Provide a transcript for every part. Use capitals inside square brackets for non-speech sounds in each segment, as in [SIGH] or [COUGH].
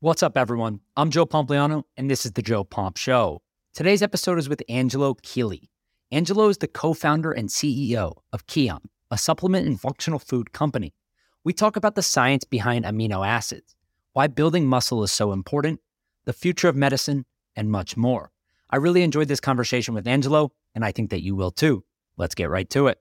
What's up, everyone? I'm Joe Pompliano, and this is the Joe Pomp Show. Today's episode is with Angelo Keely. Angelo is the co founder and CEO of Kion, a supplement and functional food company. We talk about the science behind amino acids, why building muscle is so important, the future of medicine, and much more. I really enjoyed this conversation with Angelo, and I think that you will too. Let's get right to it.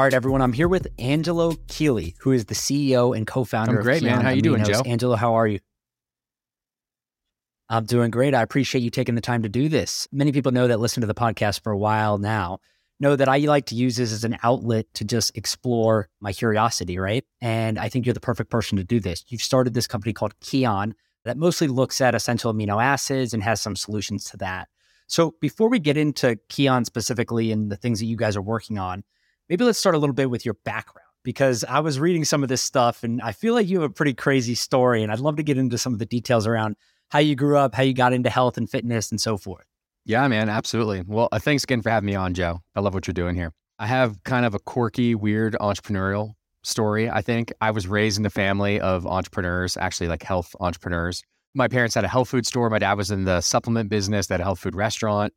All right, everyone. I'm here with Angelo Keely, who is the CEO and co-founder. I'm great, man. How you doing. Joe? Angelo, how are you? I'm doing great. I appreciate you taking the time to do this. Many people know that listen to the podcast for a while now know that I like to use this as an outlet to just explore my curiosity, right? And I think you're the perfect person to do this. You've started this company called Kion that mostly looks at essential amino acids and has some solutions to that. So before we get into Kion specifically and the things that you guys are working on, maybe let's start a little bit with your background because I was reading some of this stuff and I feel like you have a pretty crazy story. And I'd love to get into some of the details around how you grew up, how you got into health and fitness, and so forth. Yeah, man, absolutely. Well, uh, thanks again for having me on, Joe. I love what you're doing here. I have kind of a quirky, weird entrepreneurial story, I think. I was raised in a family of entrepreneurs, actually, like health entrepreneurs. My parents had a health food store. My dad was in the supplement business, had a health food restaurant.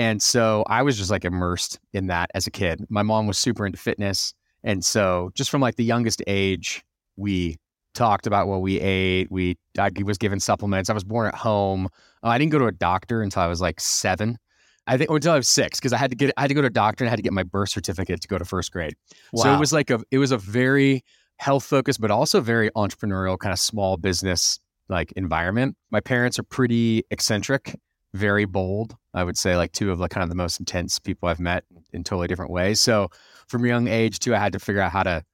And so I was just like immersed in that as a kid. My mom was super into fitness. And so just from like the youngest age, we talked about what we ate. We I was given supplements. I was born at home. Uh, I didn't go to a doctor until I was like seven. I think or until I was six because I had to get I had to go to a doctor and I had to get my birth certificate to go to first grade. Wow. So it was like a it was a very health focused, but also very entrepreneurial kind of small business like environment. My parents are pretty eccentric, very bold. I would say like two of like kind of the most intense people I've met in totally different ways. So from a young age too, I had to figure out how to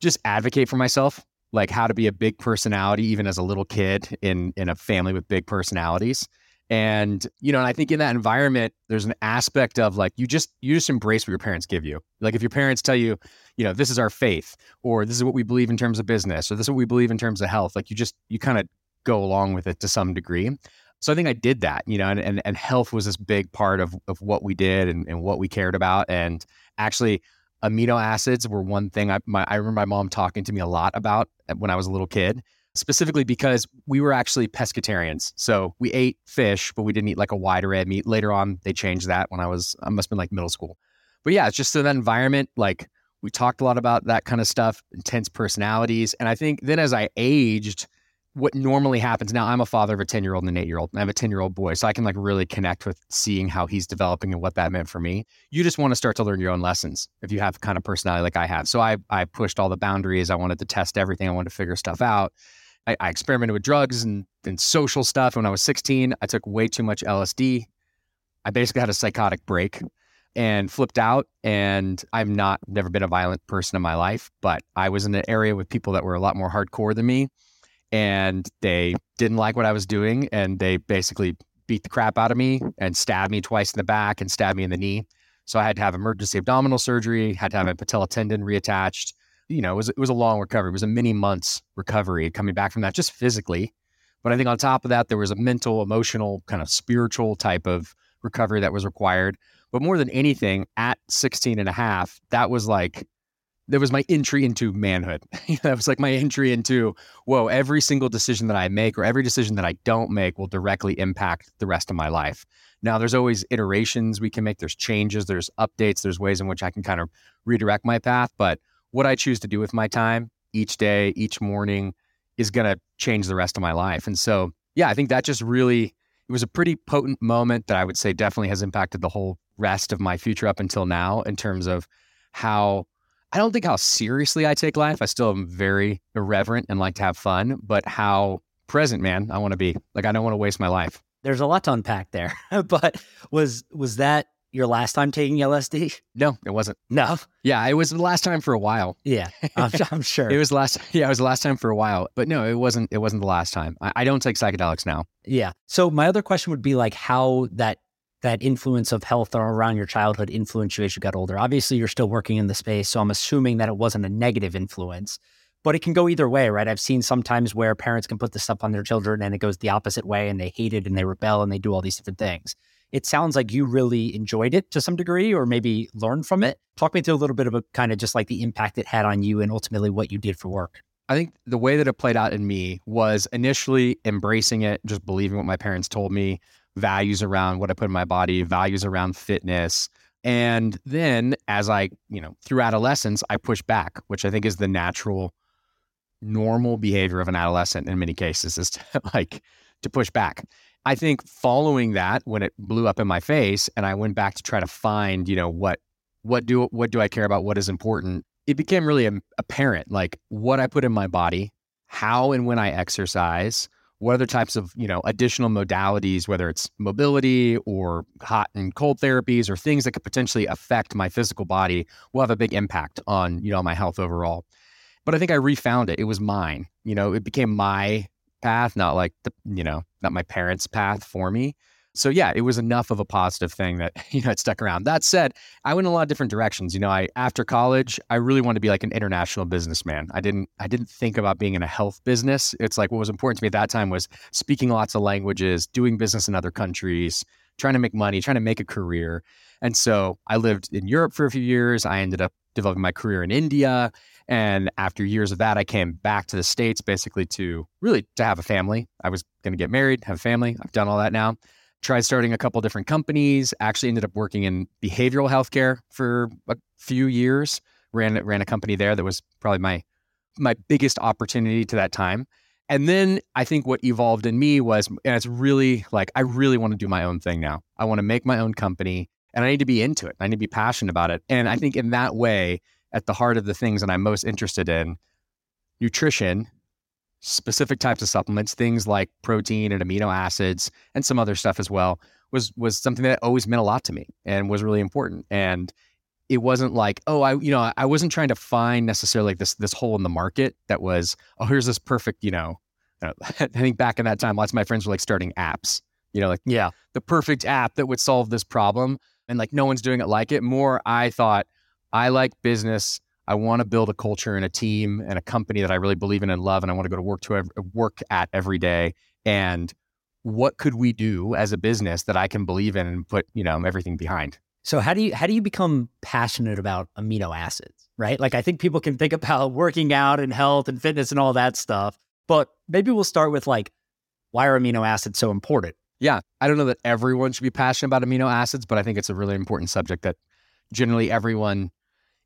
just advocate for myself like how to be a big personality even as a little kid in in a family with big personalities. And you know and i think in that environment there's an aspect of like you just you just embrace what your parents give you. Like if your parents tell you you know this is our faith or this is what we believe in terms of business or this is what we believe in terms of health like you just you kind of go along with it to some degree so i think i did that you know and and, and health was this big part of of what we did and, and what we cared about and actually amino acids were one thing I, my, I remember my mom talking to me a lot about when I was a little kid, specifically because we were actually pescatarians. So we ate fish, but we didn't eat like a wide array of meat. Later on, they changed that when I was, I must have been like middle school. But yeah, it's just in that environment, like we talked a lot about that kind of stuff, intense personalities. And I think then as I aged, what normally happens. Now i'm a father of a 10 year old and an 8 year old and i have a 10 year old boy so i can like really connect with seeing how he's developing and what that meant for me. You just want to start to learn your own lessons if you have kind of personality like i have. So i i pushed all the boundaries. I wanted to test everything. I wanted to figure stuff out. I, I experimented with drugs and, and social stuff when i was 16 i took way too much lsd i basically had a psychotic break and flipped out and i'm not never been a violent person in my life but i was in an area with people that were a lot more hardcore than me and they didn't like what I was doing and they basically beat the crap out of me and stabbed me twice in the back and stabbed me in the knee. So I had to have emergency abdominal surgery, had to have a patella tendon reattached. You know, it was it was a long recovery. It was a many months recovery coming back from that just physically. But I think on top of that there was a mental, emotional, kind of spiritual type of recovery that was required. But more than anything, at 16 and a half, that was like that was my entry into manhood. [LAUGHS] that was like my entry into, whoa, every single decision that I make or every decision that I don't make will directly impact the rest of my life. Now, there's always iterations we can make, there's changes, there's updates, there's ways in which I can kind of redirect my path. But what I choose to do with my time each day, each morning is going to change the rest of my life. And so, yeah, I think that just really, it was a pretty potent moment that I would say definitely has impacted the whole rest of my future up until now in terms of how I don't think how seriously I take life. I still am very irreverent and like to have fun, but how present, man, I want to be. Like I don't want to waste my life. There's a lot to unpack there. [LAUGHS] but was was that your last time taking LSD? No, it wasn't. No. Yeah, it was the last time for a while. Yeah, I'm, [LAUGHS] I'm sure. it was last. [LAUGHS] Yeah, it was the last time for a while. But no, it wasn't. It wasn't the last time. I, I don't take psychedelics now. Yeah. So my other question would be like how that that influence of health around your childhood influence you as you got older. Obviously, you're still working in the space, so I'm assuming that it wasn't a negative influence. But it can go either way, right? I've seen sometimes where parents can put this stuff on their children and it goes the opposite way and they hate it and they rebel and they do all these different things. it sounds like you really enjoyed it to some degree or maybe learned from it. Talk me through a little bit of a kind of just like the impact it had on you and ultimately what you did for work. I think the way that it played out in me was initially embracing it, just believing what my parents told me, values around what I put in my body, values around fitness. And then as I, you know, through adolescence, I push back, which I think is the natural, normal behavior of an adolescent in many cases is to [LAUGHS] like to push back. I think following that, when it blew up in my face and I went back to try to find, you know, what what do what do I care about, what is important, it became really apparent like what I put in my body, how and when I exercise, what other types of you know additional modalities whether it's mobility or hot and cold therapies or things that could potentially affect my physical body will have a big impact on you know my health overall. But i think i refound it. It was mine. You know it became my path not like the you know not my parents path for me so yeah, it was enough of a positive thing that [LAUGHS] you know it stuck around. That said, I went in a lot of different directions. You know, I after college, I really wanted to be like an international businessman. I didn't I didn't think about being in a health business. It's like what was important to me at that time was speaking lots of languages, doing business in other countries, trying to make money, trying to make a career. And so I lived in Europe for a few years. I ended up developing my career in India. And after years of that, I came back to the States basically to really to have a family. I was going to get married, have a family. I've done all that now tried starting a couple different companies actually ended up working in behavioral healthcare for a few years ran ran a company there that was probably my my biggest opportunity to that time. And then i think what evolved in me was and it's really like i really want to do my own thing now. I want to make my own company and i need to be into it i need to be passionate about it. And i think in that way at the heart of the things that i'm most interested in nutrition specific types of supplements, things like protein and amino acids and some other stuff as well, was was something that always meant a lot to me and was really important. And it wasn't like, oh, I, you know, I wasn't trying to find necessarily like this this hole in the market that was, oh, here's this perfect, you know, [LAUGHS] I think back in that time, lots of my friends were like starting apps, you know, like yeah, the perfect app that would solve this problem, and like no one's doing it like it. More, I thought I like business I want to build a culture and a team and a company that I really believe in and love, and I want to go to work to ev- work at every day. And what could we do as a business that I can believe in and put you know everything behind? So how do you how do you become passionate about amino acids? Right, like I think people can think about working out and health and fitness and all that stuff, but maybe we'll start with like why are amino acids so important? Yeah, I don't know that everyone should be passionate about amino acids, but I think it's a really important subject that generally everyone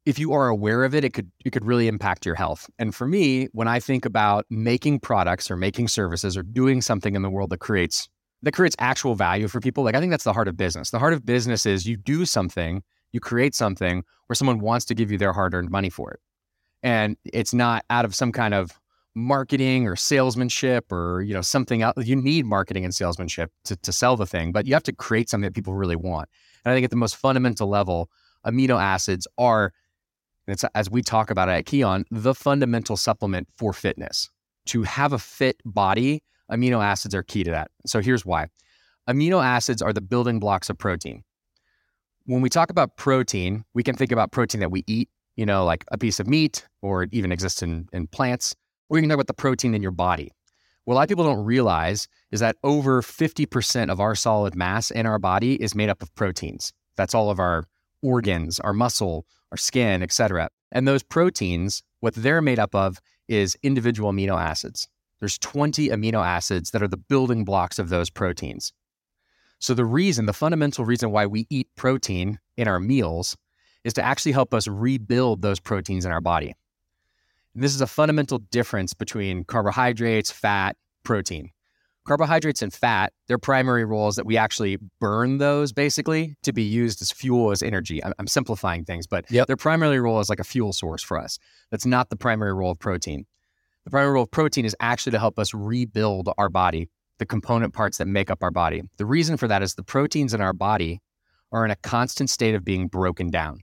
if you are aware of it, it could it could really impact your health. And for me, when I think about making products or making services or doing something in the world that creates that creates actual value for people, like I think that's the heart of business. The heart of business is you do something, you create something where someone wants to give you their hard-earned money for it. And it's not out of some kind of marketing or salesmanship or you know something else you need marketing and salesmanship to, to sell the thing but you have to create something that people really want and i think at the most fundamental level amino acids are it's as we talk about it at Kion, the fundamental supplement for fitness. To have a fit body, amino acids are key to that. So here's why. Amino acids are the building blocks of protein. When we talk about protein, we can think about protein that we eat, you know, like a piece of meat, or it even exists in, in plants, or you can talk about the protein in your body. What a lot of people don't realize is that over 50% of our solid mass in our body is made up of proteins. That's all of our organs, our muscle, our skin, etc. And those proteins, what they're made up of is individual amino acids. There's 20 amino acids that are the building blocks of those proteins. So the reason, the fundamental reason why we eat protein in our meals is to actually help us rebuild those proteins in our body. And this is a fundamental difference between carbohydrates, fat, protein. Carbohydrates and fat, their primary role is that we actually burn those basically to be used as fuel, as energy. I'm, I'm simplifying things, but yep. their primary role is like a fuel source for us. That's not the primary role of protein. The primary role of protein is actually to help us rebuild our body, the component parts that make up our body. The reason for that is the proteins in our body are in a constant state of being broken down.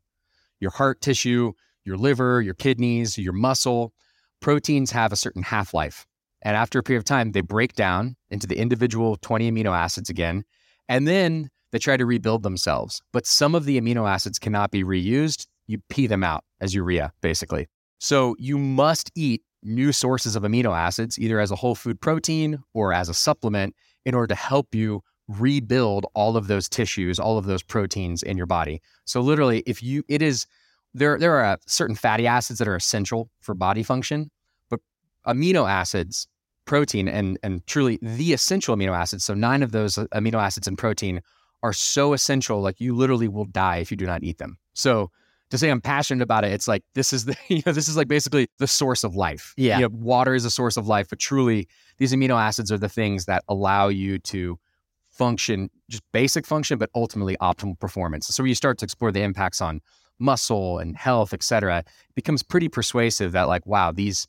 Your heart tissue, your liver, your kidneys, your muscle, proteins have a certain half life. And after a period of time, they break down into the individual 20 amino acids again. And then they try to rebuild themselves. But some of the amino acids cannot be reused. You pee them out as urea, basically. So you must eat new sources of amino acids, either as a whole food protein or as a supplement, in order to help you rebuild all of those tissues, all of those proteins in your body. So literally, if you, it is, there, there are certain fatty acids that are essential for body function, amino acids, protein, and, and truly the essential amino acids, so nine of those uh, amino acids in protein are so essential, like you literally will die if you do not eat them. So to say I'm passionate about it, it's like this is the [LAUGHS] you know this is like basically the source of life. Yeah, you know, water is a source of life, but truly these amino acids are the things that allow you to function, just basic function, but ultimately optimal performance. So when you start to explore the impacts on muscle and health, et cetera, it becomes pretty persuasive that like wow these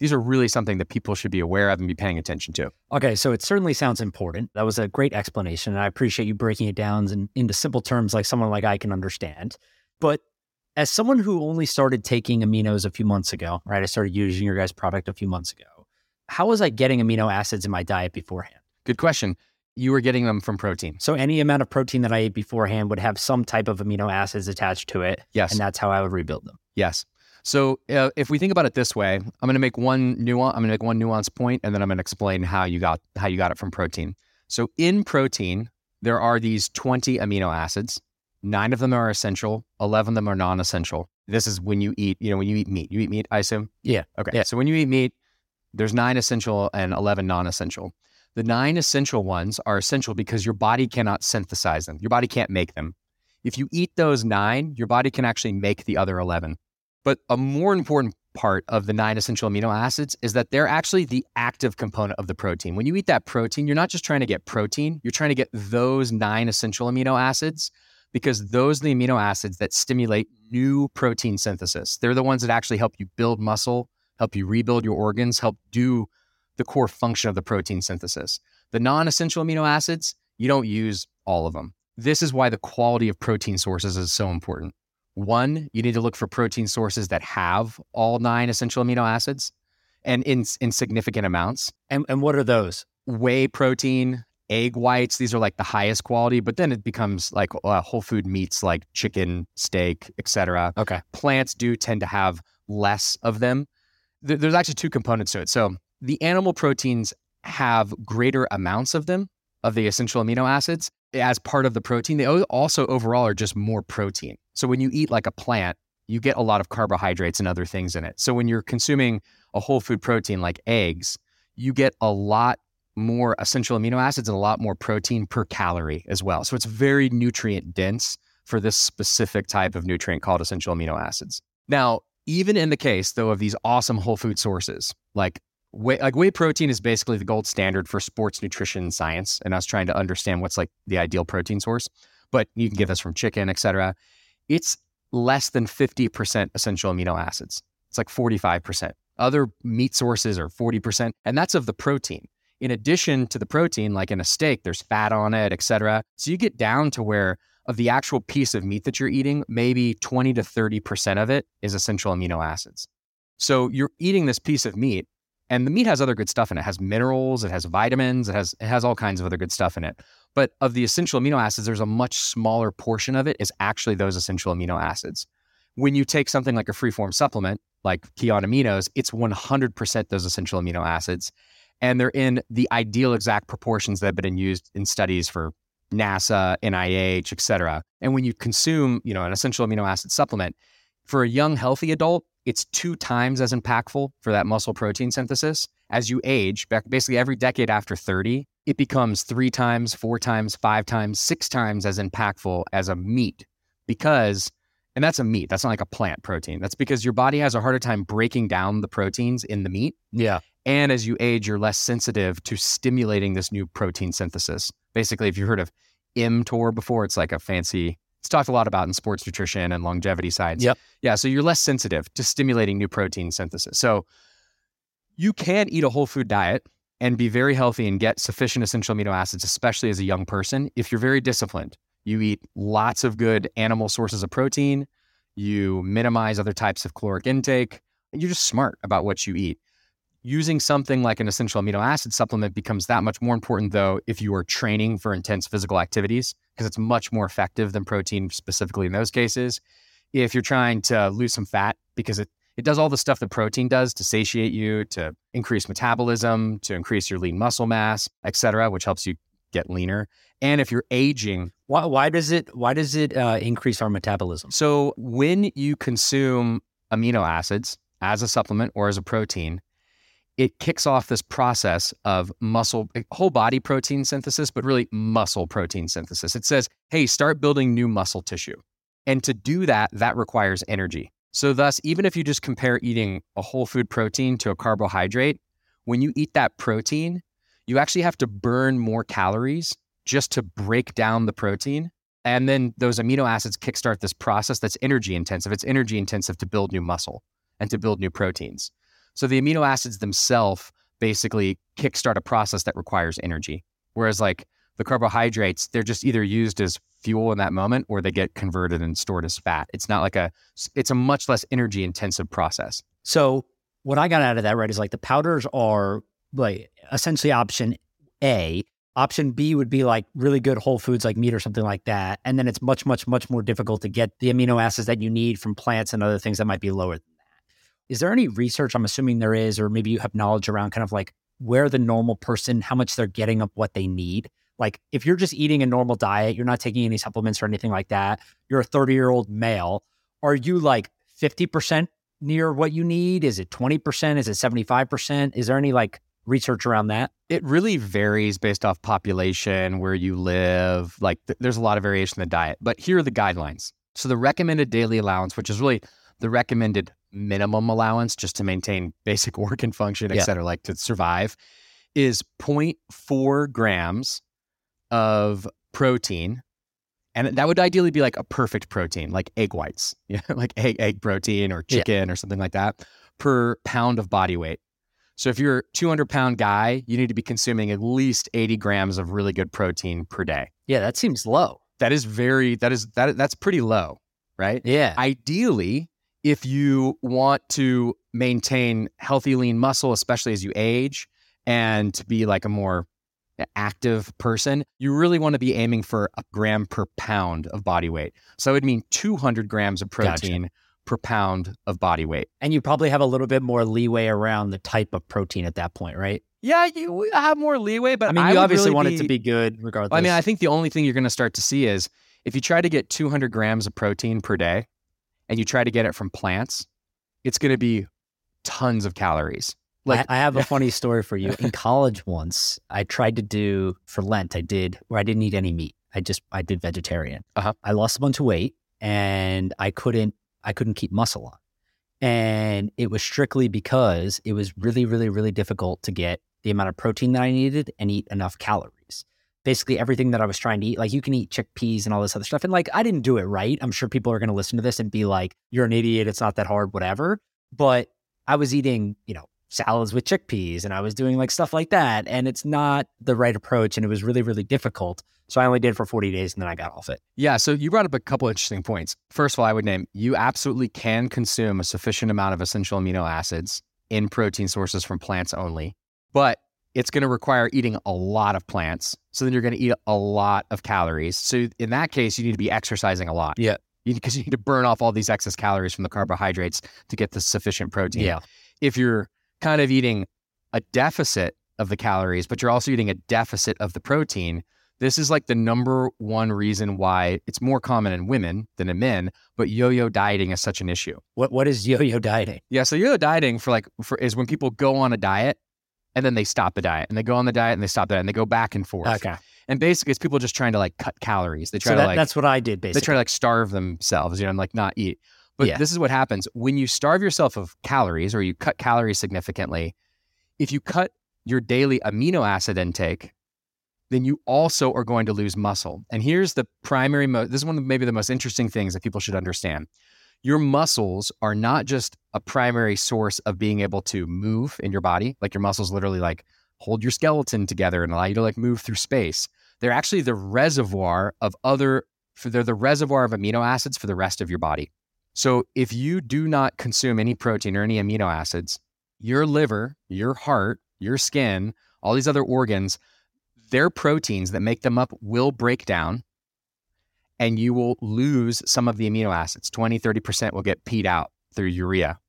these are really something that people should be aware of and be paying attention to. Okay, so it certainly sounds important. That was a great explanation, and I appreciate you breaking it down in, into simple terms like someone like I can understand. But as someone who only started taking aminos a few months ago, right? I started using your guys' product a few months ago. How was I getting amino acids in my diet beforehand? Good question. You were getting them from protein. So any amount of protein that I ate beforehand would have some type of amino acids attached to it. Yes. And that's how I would rebuild them. Yes. So uh, if we think about it this way, I'm going to make one nuance. I'm going to make one nuance point, and then I'm going to explain how you got how you got it from protein. So in protein, there are these 20 amino acids. Nine of them are essential. Eleven of them are non-essential. This is when you eat. You know, when you eat meat, you eat meat. I assume. Yeah. Okay. Yeah. So when you eat meat, there's nine essential and 11 non-essential. The nine essential ones are essential because your body cannot synthesize them. Your body can't make them. If you eat those nine, your body can actually make the other 11. But a more important part of the nine essential amino acids is that they're actually the active component of the protein. When you eat that protein, you're not just trying to get protein, you're trying to get those nine essential amino acids because those are the amino acids that stimulate new protein synthesis. They're the ones that actually help you build muscle, help you rebuild your organs, help do the core function of the protein synthesis. The non essential amino acids, you don't use all of them. This is why the quality of protein sources is so important. One, you need to look for protein sources that have all nine essential amino acids and in, in significant amounts. And, and what are those? Whey protein, egg whites, these are like the highest quality, but then it becomes like uh, whole food meats like chicken, steak, etc. Okay. Plants do tend to have less of them. Th- there's actually two components to it. So the animal proteins have greater amounts of them, of the essential amino acids, as part of the protein. They also overall are just more protein. So when you eat like a plant, you get a lot of carbohydrates and other things in it. So when you're consuming a whole food protein like eggs, you get a lot more essential amino acids and a lot more protein per calorie as well. So it's very nutrient dense for this specific type of nutrient called essential amino acids. Now, even in the case though of these awesome whole food sources, like whey, like whey protein is basically the gold standard for sports nutrition science and us trying to understand what's like the ideal protein source, but you can get this from chicken, etc. It's less than 50% essential amino acids. It's like 45%. Other meat sources are 40%, and that's of the protein in addition to the protein, like in a steak, there's fat on it, et cetera. So you get down to where of the actual piece of meat that you're eating, maybe 20 to 30% of it is essential amino acids. So you're eating this piece of meat, and the meat has other good stuff in it. It has minerals, it has vitamins, it has it has all kinds of other good stuff in it. But of the essential amino acids, there's a much smaller portion of it is actually those essential amino acids. When you take something like a free-form supplement, like Kion Aminos, it's 100% those essential amino acids and they're in the ideal exact proportions that have been used in studies for NASA, NIH, et cetera. And when you consume, you know, an essential amino acid supplement, for a young, healthy adult, it's two times as impactful for that muscle protein synthesis. As you age, basically every decade after 30, it becomes three times, four times, five times, six times as impactful as a meat because, and that's a meat, that's not like a plant protein. That's because your body has a harder time breaking down the proteins in the meat. Yeah. And as you age, you're less sensitive to stimulating this new protein synthesis. Basically, if you've heard of mTOR before, it's like a fancy, it's talked a lot about in sports nutrition and longevity science. Yep. Yeah. So you're less sensitive to stimulating new protein synthesis. So you can eat a whole food diet and be very healthy and get sufficient essential amino acids, especially as a young person, if you're very disciplined. You eat lots of good animal sources of protein, you minimize other types of caloric intake, you're just smart about what you eat. Using something like an essential amino acid supplement becomes that much more important, though, if you are training for intense physical activities, because it's much more effective than protein, specifically in those cases. If you're trying to lose some fat, because it, it does all the stuff that protein does to satiate you, to increase metabolism, to increase your lean muscle mass, et cetera, which helps you get leaner. And if you're aging, why, why does it why does it uh, increase our metabolism? So when you consume amino acids as a supplement or as a protein, it kicks off this process of muscle, eh, whole body protein synthesis, but really muscle protein synthesis. It says, hey, start building new muscle tissue. And to do that, that requires energy. So, thus, even if you just compare eating a whole food protein to a carbohydrate, when you eat that protein, you actually have to burn more calories just to break down the protein. And then those amino acids kickstart this process that's energy intensive. It's energy intensive to build new muscle and to build new proteins. So the amino acids themselves basically kickstart a process that requires energy. Whereas like the carbohydrates, they're just either used as fuel in that moment or they get converted and stored as fat. It's not like a it's a much less energy intensive process. So what I got out of that right is like the powders are like essentially option A. Option B would be like really good whole foods like meat or something like that. And then it's much, much, much more difficult to get the amino acids that you need from plants and other things that might be lower is there any research? I'm assuming there is, or maybe you have knowledge around kind of like where the normal person, how much they're getting of what they need. Like if you're just eating a normal diet, you're not taking any supplements or anything like that, you're a 30 year old male, are you like 50% near what you need? Is it 20%? Is it 75%? Is there any like research around that? It really varies based off population, where you live. Like th- there's a lot of variation in the diet, but here are the guidelines. So the recommended daily allowance, which is really the recommended minimum allowance just to maintain [LAUGHS] basic organ function, et yeah. cetera, like to survive, is 0.4 grams of protein. And that would ideally be like a perfect protein, like egg whites, [LAUGHS] yeah, like egg, egg protein or chicken yeah. or something like that per pound of body weight. So if you're a 200 pound guy, you need to be consuming at least 80 grams of really good protein per day. Yeah, that seems low. That is very, that is, that that's pretty low, right? Yeah. Ideally, if you want to maintain healthy, lean muscle, especially as you age, and to be like a more active person, you really want to be aiming for a gram per pound of body weight. So it would mean 200 grams of protein gotcha. per pound of body weight. And you probably have a little bit more leeway around the type of protein at that point, right? Yeah, you have more leeway, but I mean, you I obviously really want be, it to be good regardless. I mean, I think the only thing you're going to start to see is if you try to get 200 grams of protein per day, and you try to get it from plants, it's going to be tons of calories. Like I, I have a [LAUGHS] funny story for you. In college once, I tried to do for Lent, I did where I didn't eat any meat. I just I did vegetarian. Uh-huh. I lost a bunch of weight and I couldn't I couldn't keep muscle on. And it was strictly because it was really, really, really difficult to get the amount of protein that I needed and eat enough calories basically everything that I was trying to eat. Like you can eat chickpeas and all this other stuff. And like I didn't do it right. I'm sure people are going to listen to this and be like, you're an idiot. It's not that hard, whatever. But I was eating, you know, salads with chickpeas and I was doing like stuff like that. And it's not the right approach. And it was really, really difficult. So I only did it for 40 days and then I got off it. Yeah. So you brought up a couple interesting points. First of all, I would name you absolutely can consume a sufficient amount of essential amino acids in protein sources from plants only. But it's going to require eating a lot of plants. So then you're going to eat a lot of calories. So in that case, you need to be exercising a lot. Yeah. Because you, you, need to burn off all these excess calories from the carbohydrates to get the sufficient protein. Yeah. If you're kind of eating a deficit of the calories, but you're also eating a deficit of the protein, this is like the number one reason why it's more common in women than in men, but yo-yo dieting is such an issue. What what is yo-yo dieting? Yeah, so yo-yo dieting for like for is when people go on a diet and then they stop the diet and they go on the diet and they stop that and they go back and forth. Okay. And basically, it's people just trying to like cut calories. They try so that, to like that's what I did. Basically, they try to like starve themselves, you know, and like not eat. But yeah. this is what happens when you starve yourself of calories or you cut calories significantly. If you cut your daily amino acid intake, then you also are going to lose muscle. And here's the primary. Mo- this is one of maybe the most interesting things that people should understand your muscles are not just a primary source of being able to move in your body. Like your muscles literally like hold your skeleton together and allow you to like move through space. They're actually the reservoir of other, they're the reservoir of amino acids for the rest of your body. So if you do not consume any protein or any amino acids, your liver, your heart, your skin, all these other organs, their proteins that make them up will break down and you will lose some of the amino acids. 20, 30% will get peed out through urea.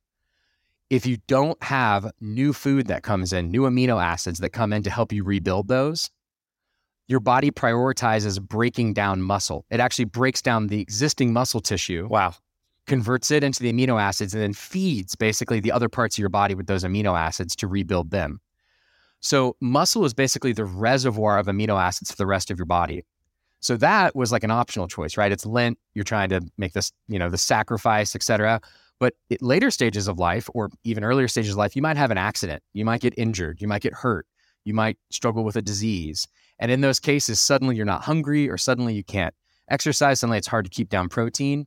If you don't have new food that comes in, new amino acids that come in to help you rebuild those, your body prioritizes breaking down muscle. It actually breaks down the existing muscle tissue. Wow. Converts it into the amino acids and then feeds basically the other parts of your body with those amino acids to rebuild them. So, muscle is basically the reservoir of amino acids for the rest of your body. So, that was like an optional choice, right? It's Lent, you're trying to make this, you know, the sacrifice, et cetera. But at later stages of life or even earlier stages of life, you might have an accident. You might get injured. You might get hurt. You might struggle with a disease. And in those cases, suddenly you're not hungry or suddenly you can't exercise. Suddenly it's hard to keep down protein.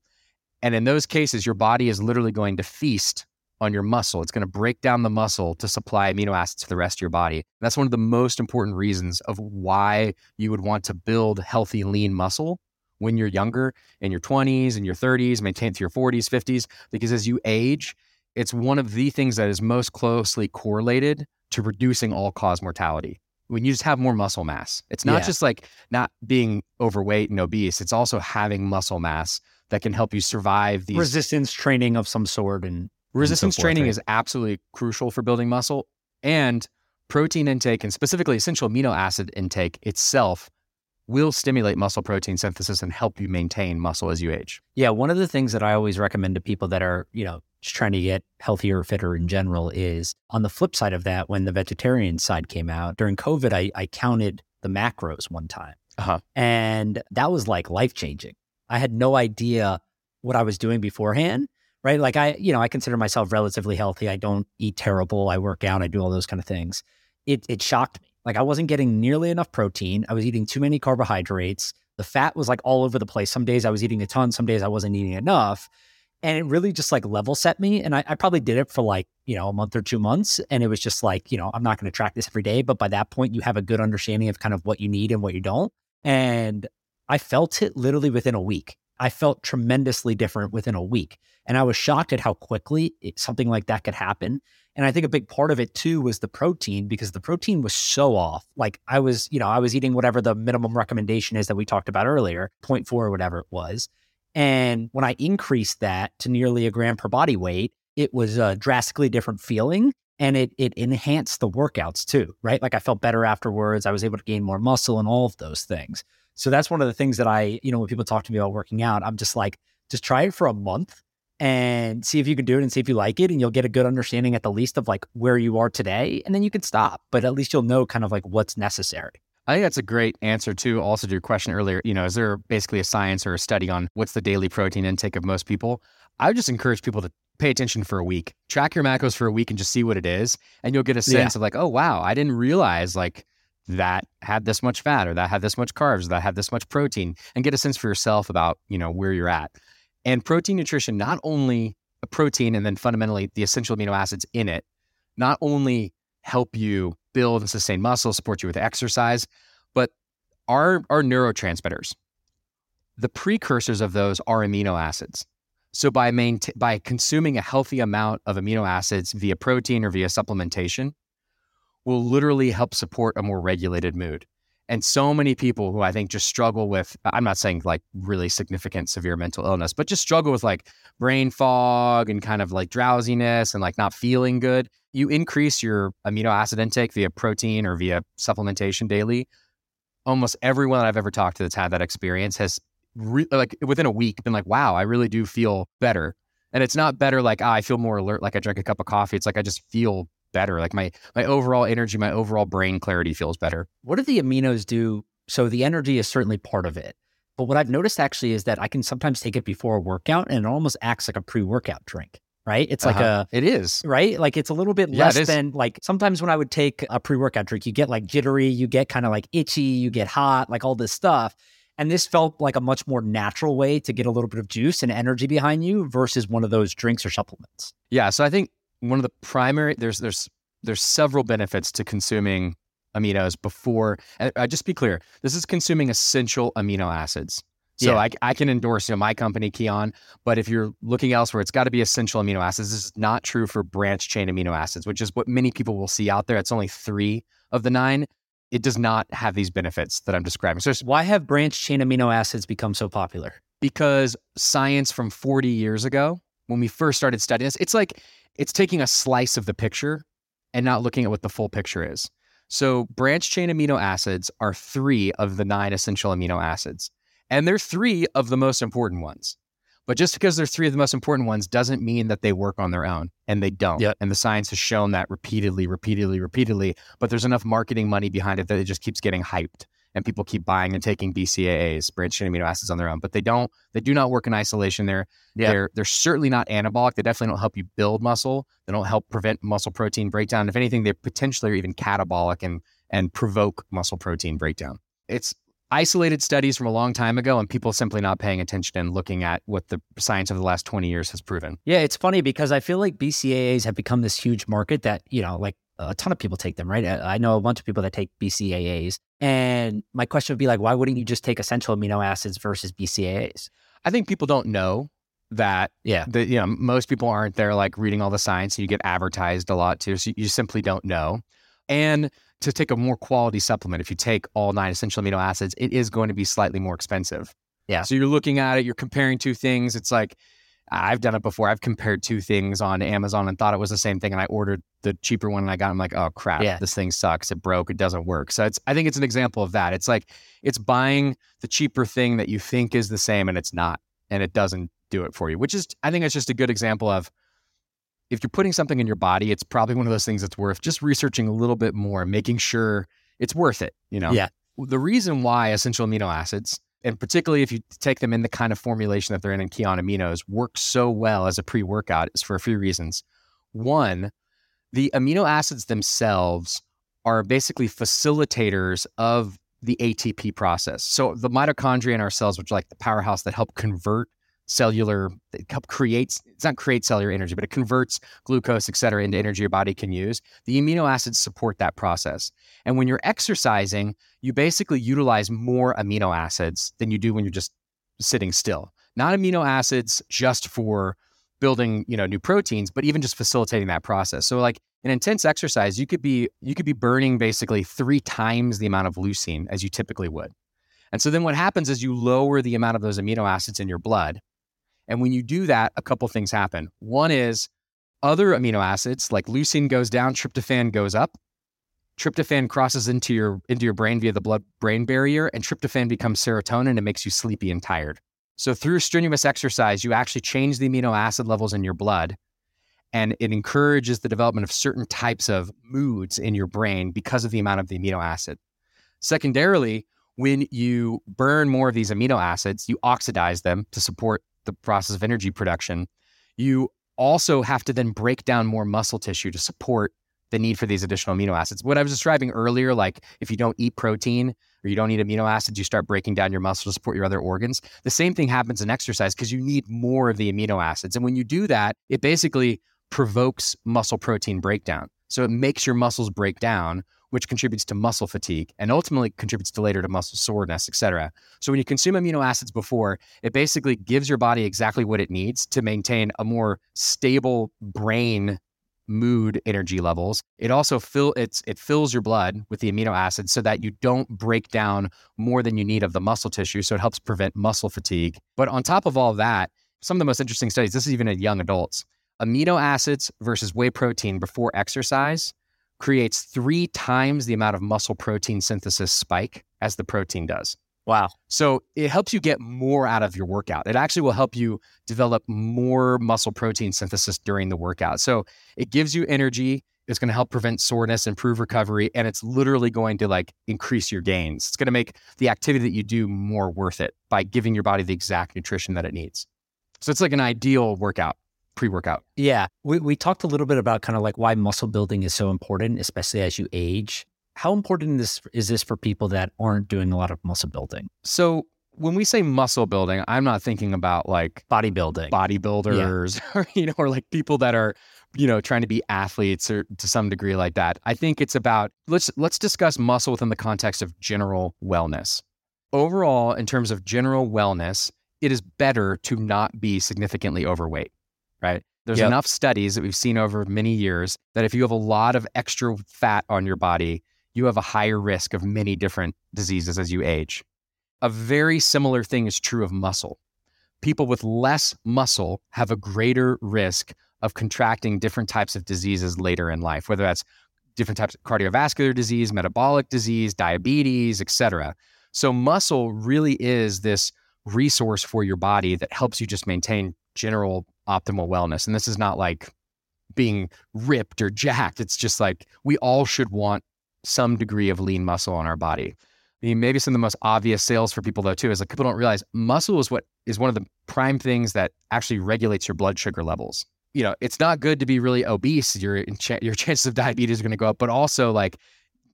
And in those cases, your body is literally going to feast on your muscle. It's going to break down the muscle to supply amino acids to the rest of your body. That's one of the most important reasons of why you would want to build healthy, lean muscle when you're younger in your 20s and your 30s, maintain to your 40s, 50s, because as you age, it's one of the things that is most closely correlated to reducing all cause mortality when you just have more muscle mass. It's not Yeah. just like not being overweight and obese, it's also having muscle mass that can help you survive these Resistance training of some sort and resistance forth, training right? is absolutely crucial for building muscle and protein intake and specifically essential amino acid intake itself will stimulate muscle protein synthesis and help you maintain muscle as you age. Yeah, one of the things that I always recommend to people that are, you know, just trying to get healthier, fitter in general is on the flip side of that, when the vegetarian side came out during COVID, I, I counted the macros one time. Uh-huh. And that was like life changing. I had no idea what I was doing beforehand, right? Like I, you know, I consider myself relatively healthy. I don't eat terrible. I work out. I do all those kind of things. It, it shocked me. Like I wasn't getting nearly enough protein. I was eating too many carbohydrates. The fat was like all over the place. Some days I was eating a ton, some days I wasn't eating enough. And it really just like level set me. And I, I probably did it for like, you know, a month or two months. And it was just like, you know, I'm not going to track this every day. But by that point, you have a good understanding of kind of what you need and what you don't. And I felt it literally within a week. I felt tremendously different within a week. And I was shocked at how quickly it, something like that could happen. And I think a big part of it too was the protein because the protein was so off. Like I was, you know, I was eating whatever the minimum recommendation is that we talked about earlier, 0.4 or whatever it was. And when I increased that to nearly a gram per body weight, it was a drastically different feeling and it it enhanced the workouts too, right? Like I felt better afterwards. I was able to gain more muscle and all of those things. So that's one of the things that I, you know, when people talk to me about working out, I'm just like, just try it for a month and see if you can do it and see if you like it. And you'll get a good understanding at the least of like where you are today. And then you can stop. But at least you'll know kind of like what's necessary. I think that's a great answer too. Also to your question earlier, you know, is there basically a science or a study on what's the daily protein intake of most people? I would just encourage people to pay attention for a week, track your macros for a week and just see what it is. And you'll get a sense of like, oh wow, I didn't realize like that had this much fat or that had this much carbs, that had this much protein, and get a sense for yourself about, you know, where you're at. And protein nutrition, not only a protein and then fundamentally the essential amino acids in it, not only help you build and sustain muscle, support you with exercise, but our our neurotransmitters, the precursors of those are amino acids. So by maint- by consuming a healthy amount of amino acids via protein or via supplementation, will literally help support a more regulated mood. And so many people who I think just struggle with, I'm not saying like really significant severe mental illness, but just struggle with like brain fog and kind of like drowsiness and like not feeling good. You increase your amino acid intake via protein or via supplementation daily. Almost everyone that I've ever talked to that's had that experience has re- like within a week been like, wow, I really do feel better. And it's not better like, ah, I feel more alert, like I drank a cup of coffee. It's like I just feel better. Like my my overall energy, my overall brain clarity feels better. What do the aminos do? So the energy is certainly part of it. But what I've noticed actually is that I can sometimes take it before a workout and it almost acts like a pre workout drink, right? It's like Uh-huh. a, It is. right? Like it's a little bit Yeah, less than like sometimes when I would take a pre workout drink, you get like jittery, you get kind of like itchy, you get hot, like all this stuff. And this felt like a much more natural way to get a little bit of juice and energy behind you versus one of those drinks or supplements. Yeah. So I think one of the primary there's there's there's several benefits to consuming aminos before. And I just be clear, this is consuming essential amino acids. So Yeah. I, I can endorse you know my company Kion, but if you're looking elsewhere, it's got to be essential amino acids. This is not true for branch chain amino acids, which is what many people will see out there. It's only three of the nine. It does not have these benefits that I'm describing. So Why have branch chain amino acids become so popular? because science from 40 years ago, when we first started studying this, it's like it's taking a slice of the picture and not looking at what the full picture is. So, branch chain amino acids are three of the nine essential amino acids, and they're three of the most important ones. But just because they're three of the most important ones doesn't mean that they work on their own, and they don't. Yep. And the science has shown that repeatedly, repeatedly, repeatedly. But there's enough marketing money behind it that it just keeps getting hyped, and people keep buying and taking BCAAs, branched chain amino acids, on their own. But they don't. They do not work in isolation. They're Yeah. they're they're certainly not anabolic. They definitely don't help you build muscle. They don't help prevent muscle protein breakdown. If anything, they potentially are even catabolic and and provoke muscle protein breakdown. It's isolated studies from a long time ago and people simply not paying attention and looking at what the science of the last 20 years has proven. Yeah, it's funny because I feel like BCAAs have become this huge market that, you know, like a ton of people take them, right? I I know a bunch of people that take BCAAs. And my question would be like, why wouldn't you just take essential amino acids versus BCAAs? I think people don't know that Yeah. the you know most people aren't there like reading all the science and you get advertised a lot too so you simply don't know and to take a more quality supplement if you take all nine essential amino acids it is going to be slightly more expensive Yeah. so you're looking at it you're comparing two things it's like I've done it before. I've compared two things on Amazon and thought it was the same thing, and I ordered the cheaper one, and I got. I'm like, oh crap, Yeah. this thing sucks. It broke. It doesn't work. So it's. I think it's an example of that. It's like it's buying the cheaper thing that you think is the same, and it's not, and it doesn't do it for you. Which is, I think, it's just a good example of if you're putting something in your body, it's probably one of those things that's worth just researching a little bit more, making sure it's worth it. You know. Yeah. The reason why essential amino acids and particularly if you take them in the kind of formulation that they're in in Kion Aminos, work so well as a pre workout is for a few reasons. One, the amino acids themselves are basically facilitators of the ATP process. So the mitochondria in our cells, which are like the powerhouse that help convert cellular, it help create, it's not create cellular energy, but it converts glucose, et cetera, into energy your body can use. The amino acids support that process. And when you're exercising, you basically utilize more amino acids than you do when you're just sitting still. Not amino acids just for building, you know, new proteins, but even just facilitating that process. So like an intense exercise, you could be you could be burning basically 3 times the amount of leucine as you typically would. And so then what happens is you lower the amount of those amino acids in your blood. And when you do that, a couple things happen. One is other amino acids like leucine goes down, tryptophan goes up. Tryptophan crosses into your into your brain via the blood brain barrier and tryptophan becomes serotonin and makes you sleepy and tired. So through strenuous exercise you actually change the amino acid levels in your blood and it encourages the development of certain types of moods in your brain because of the amount of the amino acid. Secondarily when you burn more of these amino acids you oxidize them to support the process of energy production you also have to then break down more muscle tissue to support the need for these additional amino acids. What I was describing earlier, like if you don't eat protein or you don't eat amino acids, you start breaking down your muscle to support your other organs. The same thing happens in exercise because you need more of the amino acids. And when you do that, it basically provokes muscle protein breakdown. So it makes your muscles break down, which contributes to muscle fatigue and ultimately contributes to later to muscle soreness, et cetera. So when you consume amino acids before, it basically gives your body exactly what it needs to maintain a more stable brain mood energy levels. It also fill it's it fills your blood with the amino acids so that you don't break down more than you need of the muscle tissue. So it helps prevent muscle fatigue. But on top of all that, some of the most interesting studies, this is even in young adults, amino acids versus whey protein before exercise creates three times the amount of muscle protein synthesis spike as the protein does. Wow. So it helps you get more out of your workout. It actually will help you develop more muscle protein synthesis during the workout. So it gives you energy. It's going to help prevent soreness, improve recovery, and it's literally going to like increase your gains. It's going to make the activity that you do more worth it by giving your body the exact nutrition that it needs. So it's like an ideal workout, pre-workout. Yeah. We, we talked a little bit about kind of like why muscle building is so important, especially as you age. How important is, is this for people that aren't doing a lot of muscle building? So when we say muscle building, I'm not thinking about like Bodybuilding. bodybuilders [LAUGHS] or you know or like people that are you know trying to be athletes or to some degree like that i think it's about let's let's discuss muscle within the context of general wellness overall in terms of general wellness it is better to not be significantly overweight right there's Yep. enough studies that we've seen over many years that if you have a lot of extra fat on your body you have a higher risk of many different diseases as you age a very similar thing is true of muscle people with less muscle have a greater risk of contracting different types of diseases later in life, whether that's different types of cardiovascular disease, metabolic disease, diabetes, etc. So muscle really is this resource for your body that helps you just maintain general optimal wellness. And this is not like being ripped or jacked. It's just like we all should want some degree of lean muscle on our body. I mean, maybe some of the most obvious sales for people though too is like people don't realize muscle is what is one of the prime things that actually regulates your blood sugar levels. You know, it's not good to be really obese. Your your [LAUGHS] chances of diabetes are going to go up, but also like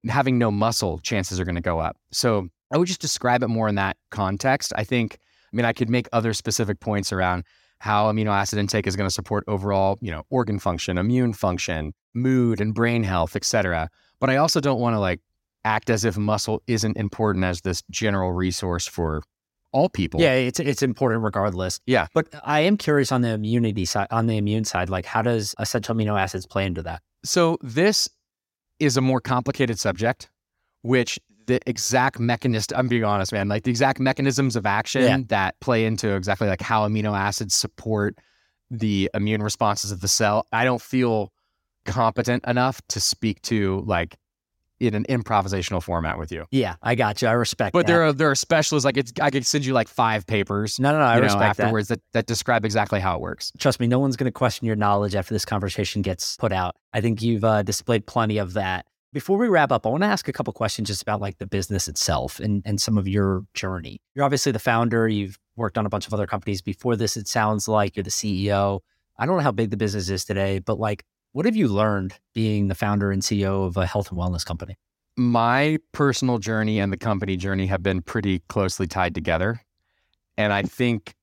having no muscle, chances are going to go up. So I would just describe it more in that context. I think, I mean, I could make other specific points around how amino acid intake is going to support overall, you know, organ function, immune function, mood and brain health, et cetera. But I also don't want to like act as if muscle isn't important as this general resource for all people. Yeah, it's it's important regardless. Yeah. But I am curious on the immunity side on the immune side, like how does essential amino acids play into that? So this is a more complicated subject, which the exact mechanism I'm being honest, man, like the exact mechanisms of action yeah. that play into exactly like how amino acids support the immune responses of the cell. I don't feel competent enough to speak to like in an improvisational format with you. Yeah, I got you. I respect. That. But that. there are there are specialists like it's. I could send you like five papers. No, no, no. I respect know, afterwards that. that. that describe exactly how it works. Trust me, no one's going to question your knowledge after this conversation gets put out. I think you've uh, displayed plenty of that. Before we wrap up, I want to ask a couple questions just about like the business itself and and some of your journey. You're obviously the founder. You've worked on a bunch of other companies before this. It sounds like you're the CEO. I don't know how big the business is today, but like, what have you learned being the founder and CEO of a health and wellness company? my personal journey and the company journey have been pretty closely tied together. And I think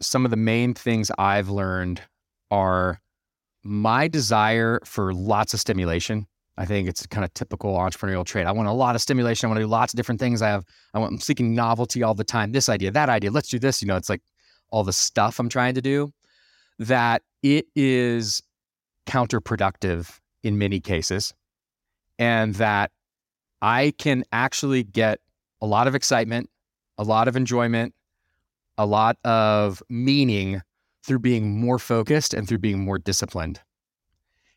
some of the main things I've learned are my desire for lots of stimulation. I think it's kind of typical entrepreneurial trait. I want a lot of stimulation. I want to do lots of different things. I have, I want, I'm seeking novelty all the time. This idea, that idea, let's do this. You know, it's like all the stuff I'm trying to do that it is counterproductive in many cases. And that I can actually get a lot of excitement, a lot of enjoyment, a lot of meaning through being more focused and through being more disciplined.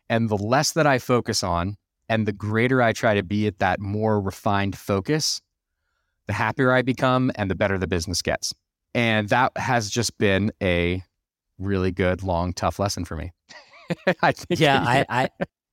And the less that I focus on and the greater I try to be at that more refined focus, the happier I become and the better the business gets. And that has just been a really good, long, tough lesson for me. [LAUGHS] I think, yeah, [LAUGHS] I, I,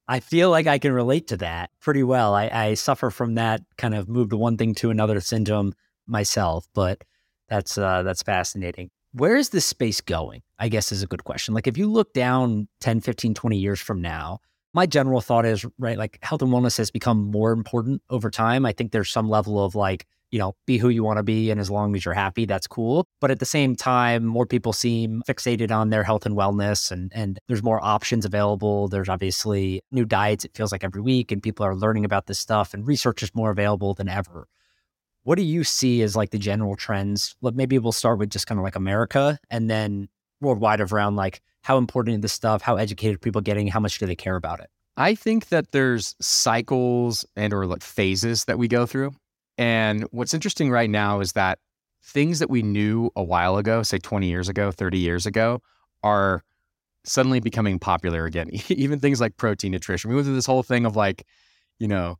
I feel like I can relate to that pretty well. I, I suffer from that kind of move to one thing to another syndrome myself, but that's uh, that's fascinating. Where is this space going? I guess is a good question. Like if you look down 10, 15, 20 years from now, my general thought is, right, like health and wellness has become more important over time. I think there's some level of like you know, be who you want to be. And as long as you're happy, that's cool. But at the same time, more people seem fixated on their health and wellness and, and there's more options available. There's obviously new diets, it feels like every week, and people are learning about this stuff and research is more available than ever. What do you see as like the general trends? Maybe we'll start with just kind of like America and then worldwide around like how important is this stuff, how educated people getting, how much do they care about it? I think that there's cycles and or like phases that we go through. And what's interesting right now is that things that we knew a while ago, say 20 years ago, 30 years ago, are suddenly becoming popular again. [LAUGHS] Even things like protein nutrition. We went through this whole thing of like, you know,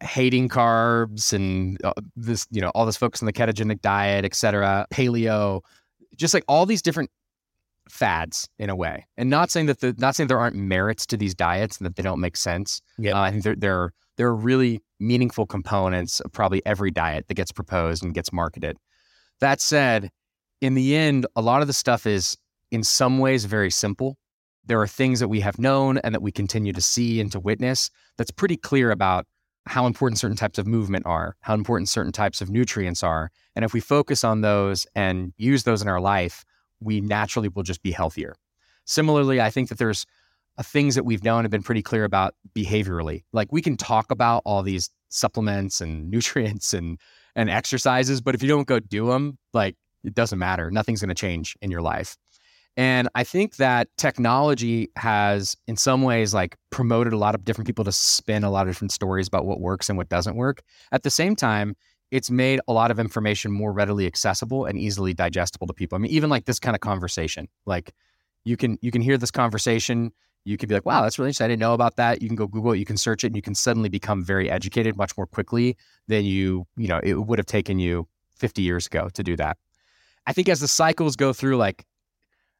hating carbs and uh, this, you know, all this focus on the ketogenic diet, et cetera, paleo, just like all these different fads in a way. And not saying that the, not saying there aren't merits to these diets and that they don't make sense. Yeah, uh, I think there, there there are really meaningful components of probably every diet that gets proposed and gets marketed. That said, in the end, a lot of the stuff is in some ways very simple. There are things that we have known and that we continue to see and to witness that's pretty clear about how important certain types of movement are, how important certain types of nutrients are. And if we focus on those and use those in our life, we naturally will just be healthier. Similarly, I think that there's uh, things that we've known have been pretty clear about behaviorally. Like we can talk about all these supplements and [LAUGHS] nutrients and and exercises, but if you don't go do them, like it doesn't matter. Nothing's going to change in your life. And I think that technology has, in some ways, like promoted a lot of different people to spin a lot of different stories about what works and what doesn't work. At the same time, it's made a lot of information more readily accessible and easily digestible to people. I mean, even like this kind of conversation, like you can you can hear this conversation you can be like, wow, that's really interesting. I didn't know about that. You can go Google it, you can search it, and you can suddenly become very educated much more quickly than you, you know, it would have taken you 50 years ago to do that. I think as the cycles go through, like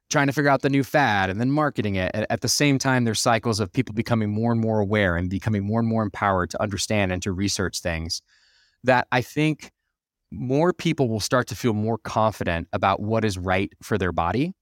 trying to figure out the new fad and then marketing it, at the same time, there's cycles of people becoming more and more aware and becoming more and more empowered to understand and to research things that I think more people will start to feel more confident about what is right for their body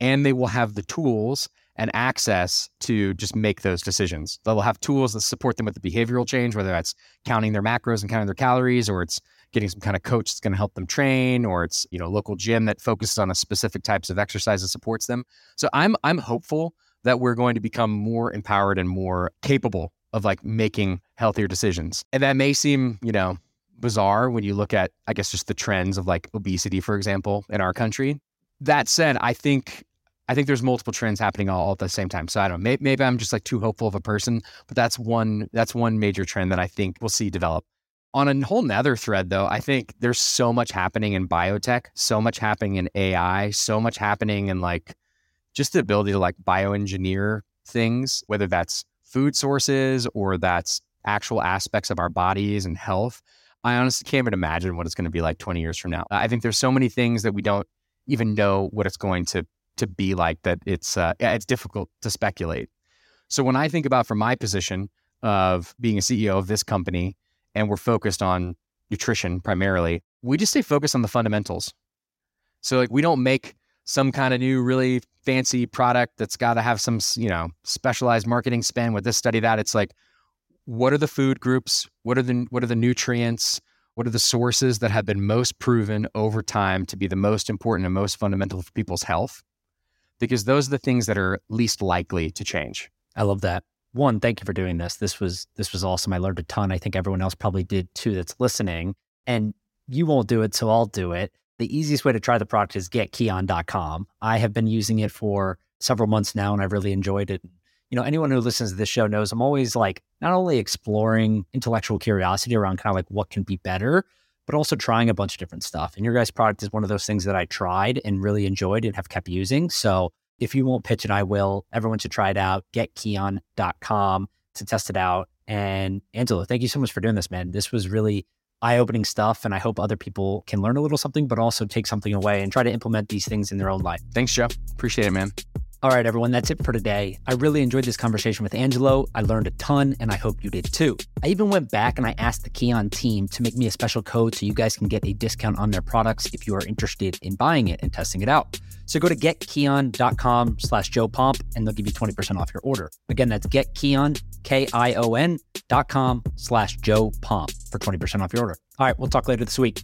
and they will have the tools and access to just make those decisions. They'll have tools that support them with the behavioral change, whether that's counting their macros and counting their calories, or it's getting some kind of coach that's going to help them train, or it's you know local gym that focuses on a specific types of exercise that supports them. So I'm I'm hopeful that we're going to become more empowered and more capable of like making healthier decisions. And that may seem you know bizarre when you look at I guess just the trends of like obesity, for example, in our country. That said, I think I think there's multiple trends happening all, at the same time. So I don't know. Maybe I'm just like too hopeful of a person, but that's one that's one major trend that I think we'll see develop. On a whole nother thread, though, I think there's so much happening in biotech, so much happening in AI, so much happening in like just the ability to like bioengineer things, whether that's food sources or that's actual aspects of our bodies and health. I honestly can't even imagine what it's going to be like 20 years from now. I think there's so many things that we don't even know what it's going to to be like that it's uh, it's difficult to speculate. So when I think about from my position of being a CEO of this company and we're focused on nutrition primarily, we just stay focused on the fundamentals. So like we don't make some kind of new really fancy product that's got to have some, you know, specialized marketing spend with this study that it's like what are the food groups? What are the what are the nutrients? What are the sources that have been most proven over time to be the most important and most fundamental for people's health? because those are the things that are least likely to change. I love that. One, thank you for doing this. This was this was awesome. I learned a ton. I think everyone else probably did too that's listening. And you won't do it, so I'll do it. The easiest way to try the product is getkion.com. I have been using it for several months now and I've really enjoyed it. You know, anyone who listens to this show knows I'm always like not only exploring intellectual curiosity around kind of like what can be better, but also trying a bunch of different stuff. And your guys' product is one of those things that I tried and really enjoyed and have kept using. So if you won't pitch it, I will. Everyone should try it out. Getkion.com to test it out. And Angelo, thank you so much for doing this, man. This was really eye opening stuff. And I hope other people can learn a little something, but also take something away and try to implement these things in their own life. Thanks, Jeff. Appreciate it, man. All right, everyone, that's it for today. I really enjoyed this conversation with Angelo. I learned a ton, and I hope you did too. I even went back and I asked the Kion team to make me a special code so you guys can get a discount on their products if you are interested in buying it and testing it out. So go to getkion.com slash Joe Pomp and they'll give you 20% off your order. Again, that's getkion, K-I-O-N dot com slash Joe Pomp for 20% off your order. All right, we'll talk later this week.